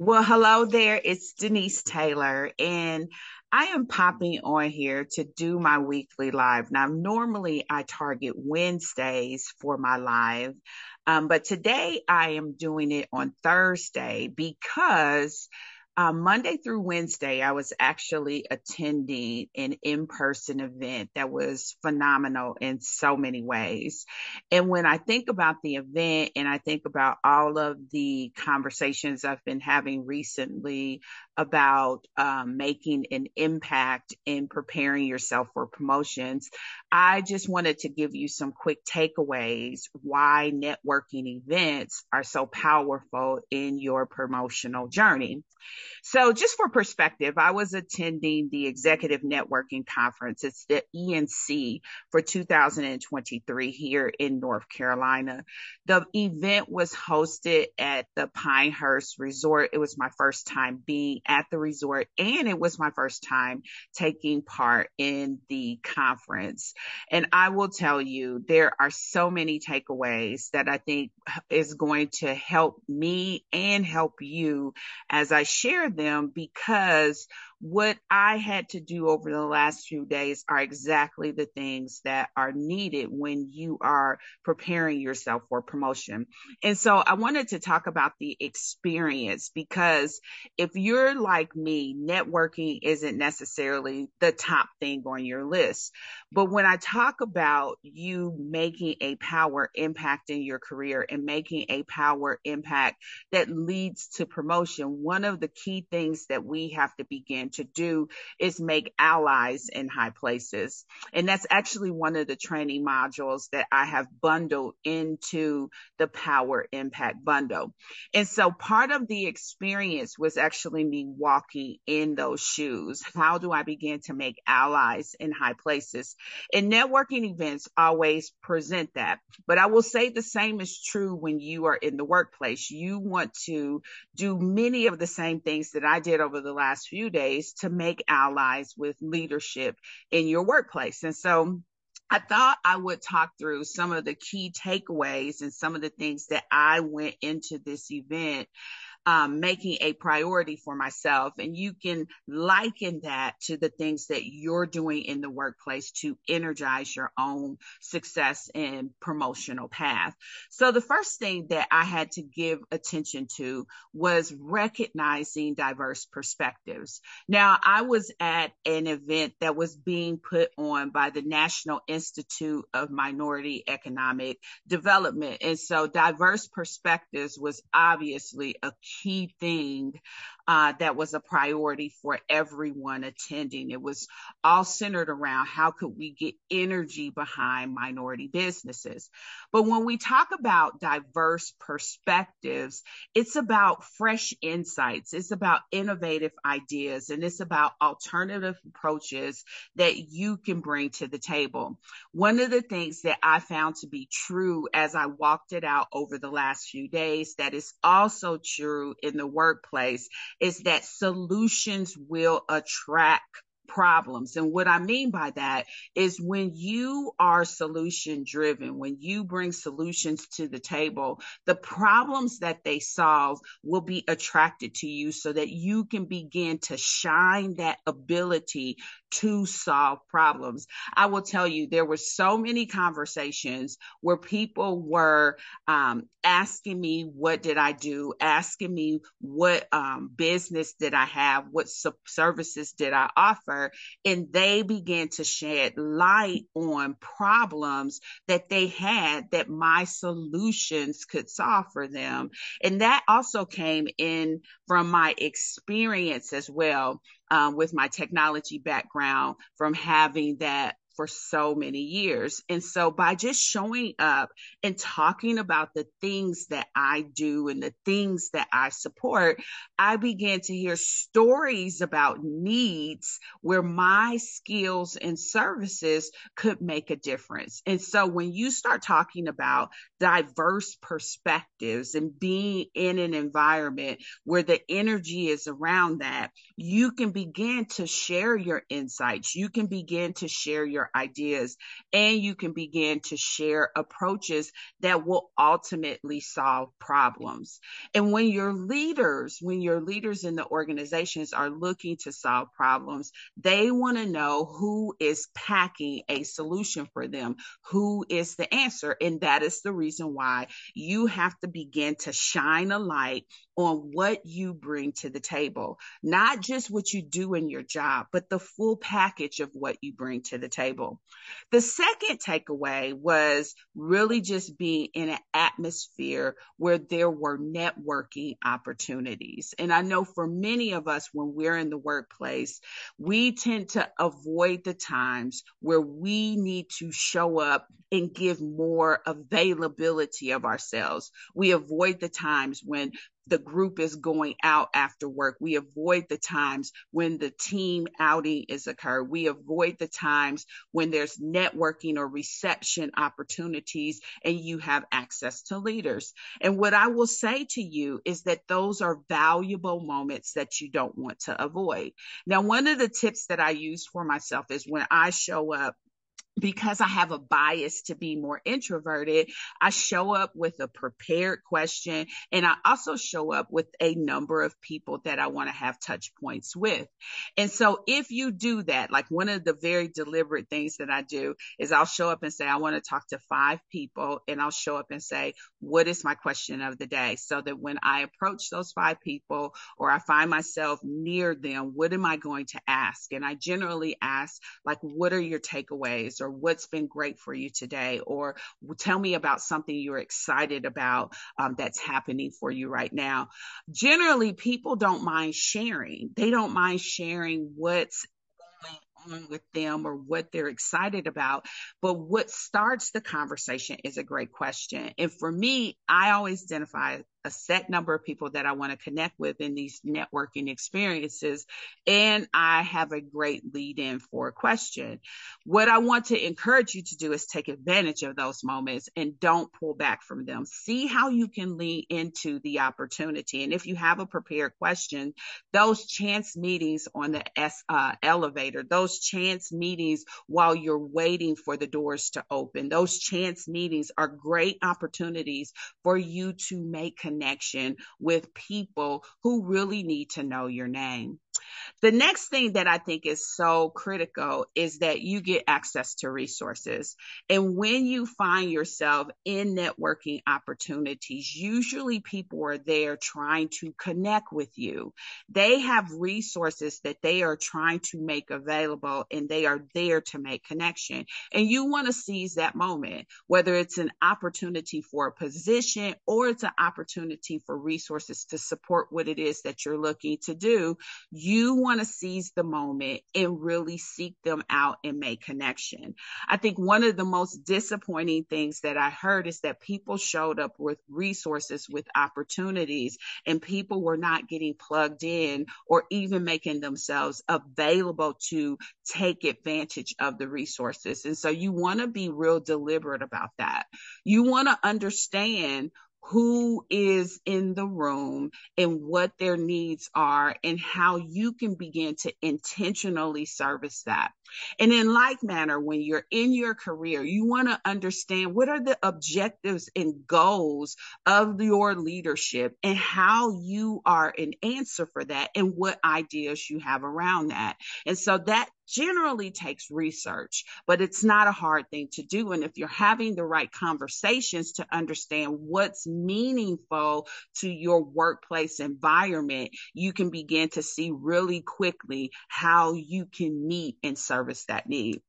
Well, hello there. It's Denise Taylor, and I am popping on here to do my weekly live. Now, normally I target Wednesdays for my live, um, but today I am doing it on Thursday because um, Monday through Wednesday, I was actually attending an in person event that was phenomenal in so many ways. And when I think about the event and I think about all of the conversations I've been having recently about um, making an impact in preparing yourself for promotions, I just wanted to give you some quick takeaways why networking events are so powerful in your promotional journey. So, just for perspective, I was attending the Executive Networking Conference. It's the ENC for 2023 here in North Carolina. The event was hosted at the Pinehurst Resort. It was my first time being at the resort, and it was my first time taking part in the conference. And I will tell you, there are so many takeaways that I think is going to help me and help you as I share them because what I had to do over the last few days are exactly the things that are needed when you are preparing yourself for promotion. And so I wanted to talk about the experience because if you're like me, networking isn't necessarily the top thing on your list. But when I talk about you making a power impact in your career and making a power impact that leads to promotion, one of the key things that we have to begin to do is make allies in high places. And that's actually one of the training modules that I have bundled into the Power Impact Bundle. And so part of the experience was actually me walking in those shoes. How do I begin to make allies in high places? And networking events always present that. But I will say the same is true when you are in the workplace. You want to do many of the same things that I did over the last few days ways to make allies with leadership in your workplace. And so I thought I would talk through some of the key takeaways and some of the things that I went into this event um, making a priority for myself. And you can liken that to the things that you're doing in the workplace to energize your own success and promotional path. So the first thing that I had to give attention to was recognizing diverse perspectives. Now, I was at an event that was being put on by the National Institute of Minority Economic Development. And so diverse perspectives was obviously a key thing Uh, that was a priority for everyone attending. It was all centered around how could we get energy behind minority businesses. But when we talk about diverse perspectives, it's about fresh insights. It's about innovative ideas and it's about alternative approaches that you can bring to the table. One of the things that I found to be true as I walked it out over the last few days that is also true in the workplace is that solutions will attract problems. And what I mean by that is when you are solution driven, when you bring solutions to the table, the problems that they solve will be attracted to you so that you can begin to shine that ability to solve problems. I will tell you, there were so many conversations where people were um, asking me, what did I do? Asking me, what um, business did I have? What services did I offer? And they began to shed light on problems that they had that my solutions could solve for them. And that also came in from my experience as well um, with my technology background from having that for so many years. And so by just showing up and talking about the things that I do and the things that I support, I began to hear stories about needs where my skills and services could make a difference. And so when you start talking about diverse perspectives and being in an environment where the energy is around that, you can begin to share your insights. You can begin to share your ideas and you can begin to share approaches that will ultimately solve problems. And when your leaders, when your leaders in the organizations are looking to solve problems, they want to know who is packing a solution for them, who is the answer. And that is the reason why you have to begin to shine a light on what you bring to the table, not just what you do in your job, but the full package of what you bring to the table. The second takeaway was really just being in an atmosphere where there were networking opportunities. And I know for many of us, when we're in the workplace, we tend to avoid the times where we need to show up and give more availability of ourselves. We avoid the times when the group is going out after work. We avoid the times when the team outing is occurred. We avoid the times when there's networking or reception opportunities and you have access to leaders. And what I will say to you is that those are valuable moments that you don't want to avoid. Now, one of the tips that I use for myself is when I show up because I have a bias to be more introverted, I show up with a prepared question and I also show up with a number of people that I want to have touch points with. And so if you do that, like one of the very deliberate things that I do is I'll show up and say, I want to talk to five people and I'll show up and say, what is my question of the day? So that when I approach those five people or I find myself near them, what am I going to ask? And I generally ask, like, what are your takeaways or or what's been great for you today, or tell me about something you're excited about um, that's happening for you right now. Generally, people don't mind sharing. They don't mind sharing what's going on with them or what they're excited about. But what starts the conversation is a great question. And for me, I always identify a set number of people that I want to connect with in these networking experiences. And I have a great lead in for a question. What I want to encourage you to do is take advantage of those moments and don't pull back from them. See how you can lean into the opportunity. And if you have a prepared question, those chance meetings on the S, uh, elevator, those chance meetings while you're waiting for the doors to open, those chance meetings are great opportunities for you to make connection with people who really need to know your name. The next thing that I think is so critical is that you get access to resources. And when you find yourself in networking opportunities, usually people are there trying to connect with you. They have resources that they are trying to make available and they are there to make connection. And you want to seize that moment, whether it's an opportunity for a position or it's an opportunity for resources to support what it is that you're looking to do. Want to seize the moment and really seek them out and make connection. I think one of the most disappointing things that I heard is that people showed up with resources, with opportunities, and people were not getting plugged in or even making themselves available to take advantage of the resources. And so you want to be real deliberate about that. You want to understand who is in the room and what their needs are and how you can begin to intentionally service that. And in like manner, when you're in your career, you want to understand what are the objectives and goals of your leadership and how you are an answer for that and what ideas you have around that. And so that generally takes research, but it's not a hard thing to do. And if you're having the right conversations to understand what's meaningful to your workplace environment, you can begin to see really quickly how you can meet and service that need.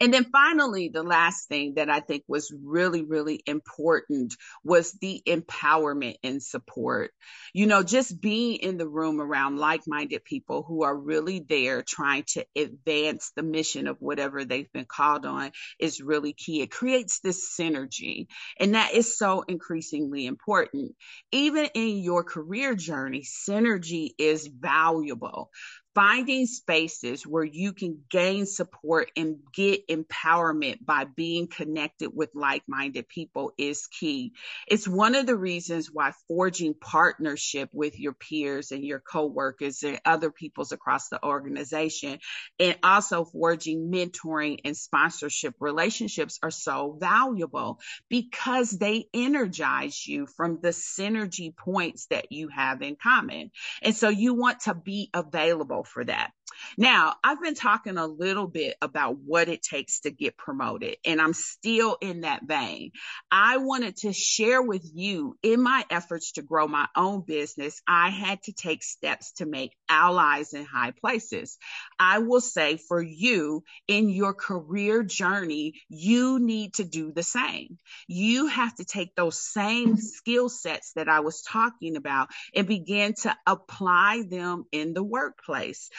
And then finally, the last thing that I think was really, really important was the empowerment and support. You know, just being in the room around like minded people who are really there trying to advance the mission of whatever they've been called on is really key. It creates this synergy, and that is so increasingly important. Even in your career journey, synergy is valuable finding spaces where you can gain support and get empowerment by being connected with like-minded people is key. It's one of the reasons why forging partnership with your peers and your coworkers and other peoples across the organization and also forging mentoring and sponsorship relationships are so valuable because they energize you from the synergy points that you have in common. And so you want to be available for that. Now, I've been talking a little bit about what it takes to get promoted, and I'm still in that vein. I wanted to share with you in my efforts to grow my own business, I had to take steps to make allies in high places. I will say for you in your career journey, you need to do the same. You have to take those same skill sets that I was talking about and begin to apply them in the workplace.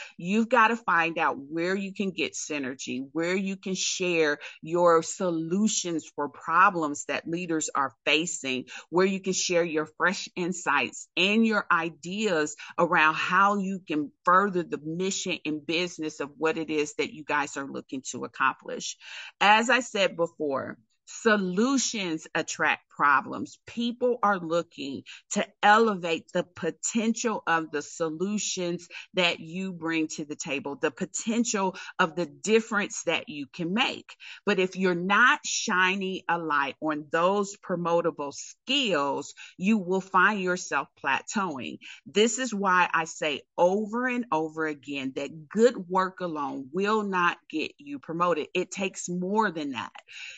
You've got to find out where you can get synergy, where you can share your solutions for problems that leaders are facing, where you can share your fresh insights and your ideas around how you can further the mission and business of what it is that you guys are looking to accomplish. As I said before, Solutions attract problems. People are looking to elevate the potential of the solutions that you bring to the table, the potential of the difference that you can make. But if you're not shining a light on those promotable skills, you will find yourself plateauing. This is why I say over and over again that good work alone will not get you promoted. It takes more than that.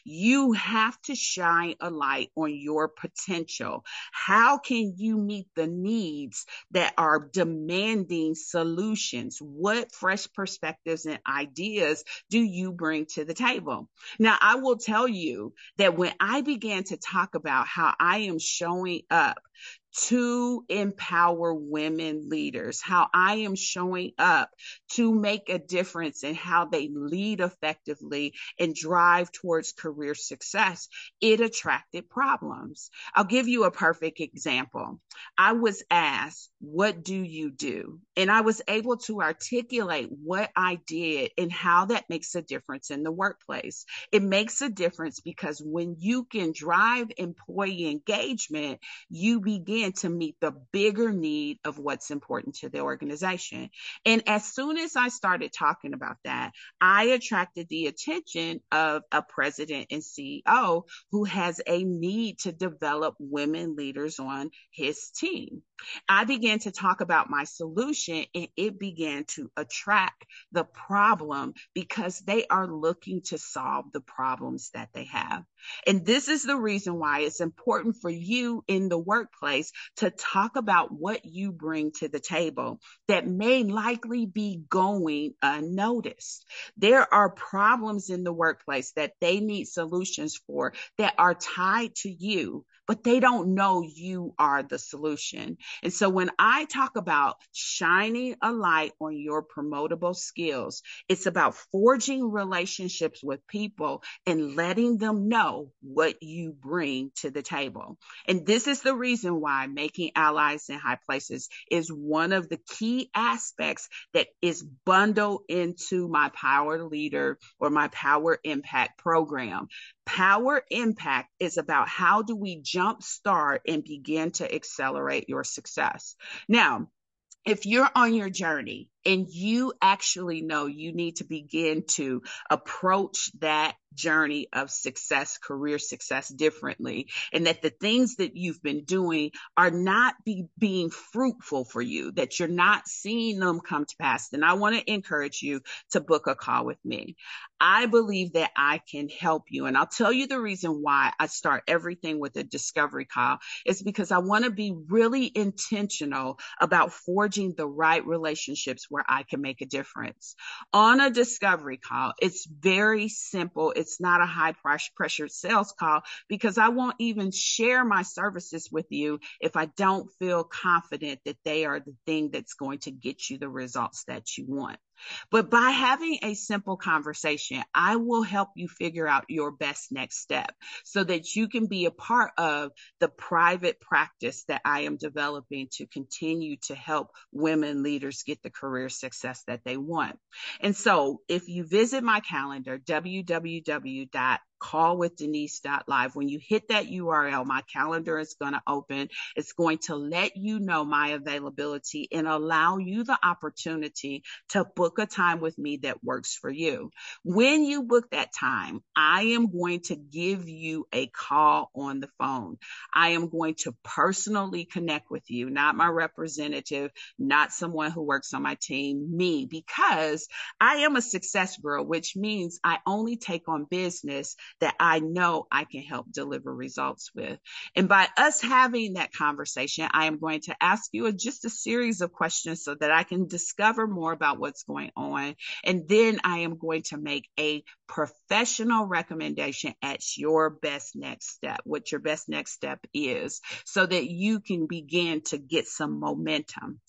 You have to shine a light on your potential. How can you meet the needs that are demanding solutions? What fresh perspectives and ideas do you bring to the table? Now, I will tell you that when I began to talk about how I am showing up to empower women leaders, how I am showing up to make a difference in how they lead effectively and drive towards career success, it attracted problems. I'll give you a perfect example. I was asked, What do you do? And I was able to articulate what I did and how that makes a difference in the workplace. It makes a difference because when you can drive employee engagement, you begin to meet the bigger need of what's important to the organization. And as soon as I started talking about that, I attracted the attention of a president and CEO who has a need to develop women leaders on his team. I began to talk about my solution and it began to attract the problem because they are looking to solve the problems that they have. And this is the reason why it's important for you in the workplace to talk about what you bring to the table that may likely be going unnoticed. There are problems in the workplace that they need solutions for that are tied to you but they don't know you are the solution. And so when I talk about shining a light on your promotable skills, it's about forging relationships with people and letting them know what you bring to the table. And this is the reason why making allies in high places is one of the key aspects that is bundled into my power leader or my power impact program Power impact is about how do we jumpstart and begin to accelerate your success. Now, if you're on your journey and you actually know you need to begin to approach that journey of success, career success differently, and that the things that you've been doing are not be, being fruitful for you, that you're not seeing them come to pass, then I want to encourage you to book a call with me. I believe that I can help you. And I'll tell you the reason why I start everything with a discovery call is because I want to be really intentional about forging the right relationships where I can make a difference. On a discovery call, it's very simple. It's not a high pressure sales call because I won't even share my services with you if I don't feel confident that they are the thing that's going to get you the results that you want. But by having a simple conversation, I will help you figure out your best next step so that you can be a part of the private practice that I am developing to continue to help women leaders get the career success that they want. And so if you visit my calendar, www callwithdenise.live. When you hit that URL, my calendar is going to open. It's going to let you know my availability and allow you the opportunity to book a time with me that works for you. When you book that time, I am going to give you a call on the phone. I am going to personally connect with you, not my representative, not someone who works on my team, me, because I am a success girl, which means I only take on business that I know I can help deliver results with. And by us having that conversation, I am going to ask you a, just a series of questions so that I can discover more about what's going on. And then I am going to make a professional recommendation at your best next step, what your best next step is, so that you can begin to get some momentum.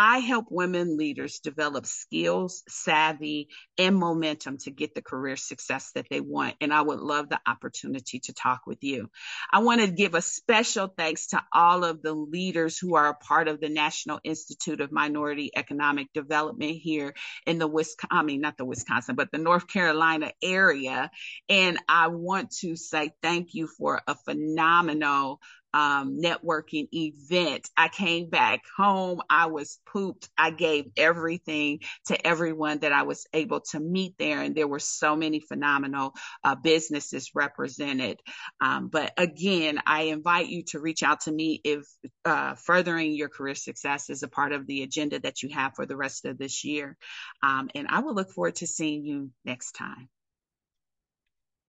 I help women leaders develop skills, savvy, and momentum to get the career success that they want. And I would love the opportunity to talk with you. I want to give a special thanks to all of the leaders who are a part of the National Institute of Minority Economic Development here in the Wisconsin, I mean, not the Wisconsin, but the North Carolina area. And I want to say thank you for a phenomenal um, networking event. I came back home. I was pooped. I gave everything to everyone that I was able to meet there. And there were so many phenomenal uh, businesses represented. Um, but again, I invite you to reach out to me if uh, furthering your career success is a part of the agenda that you have for the rest of this year. Um, and I will look forward to seeing you next time.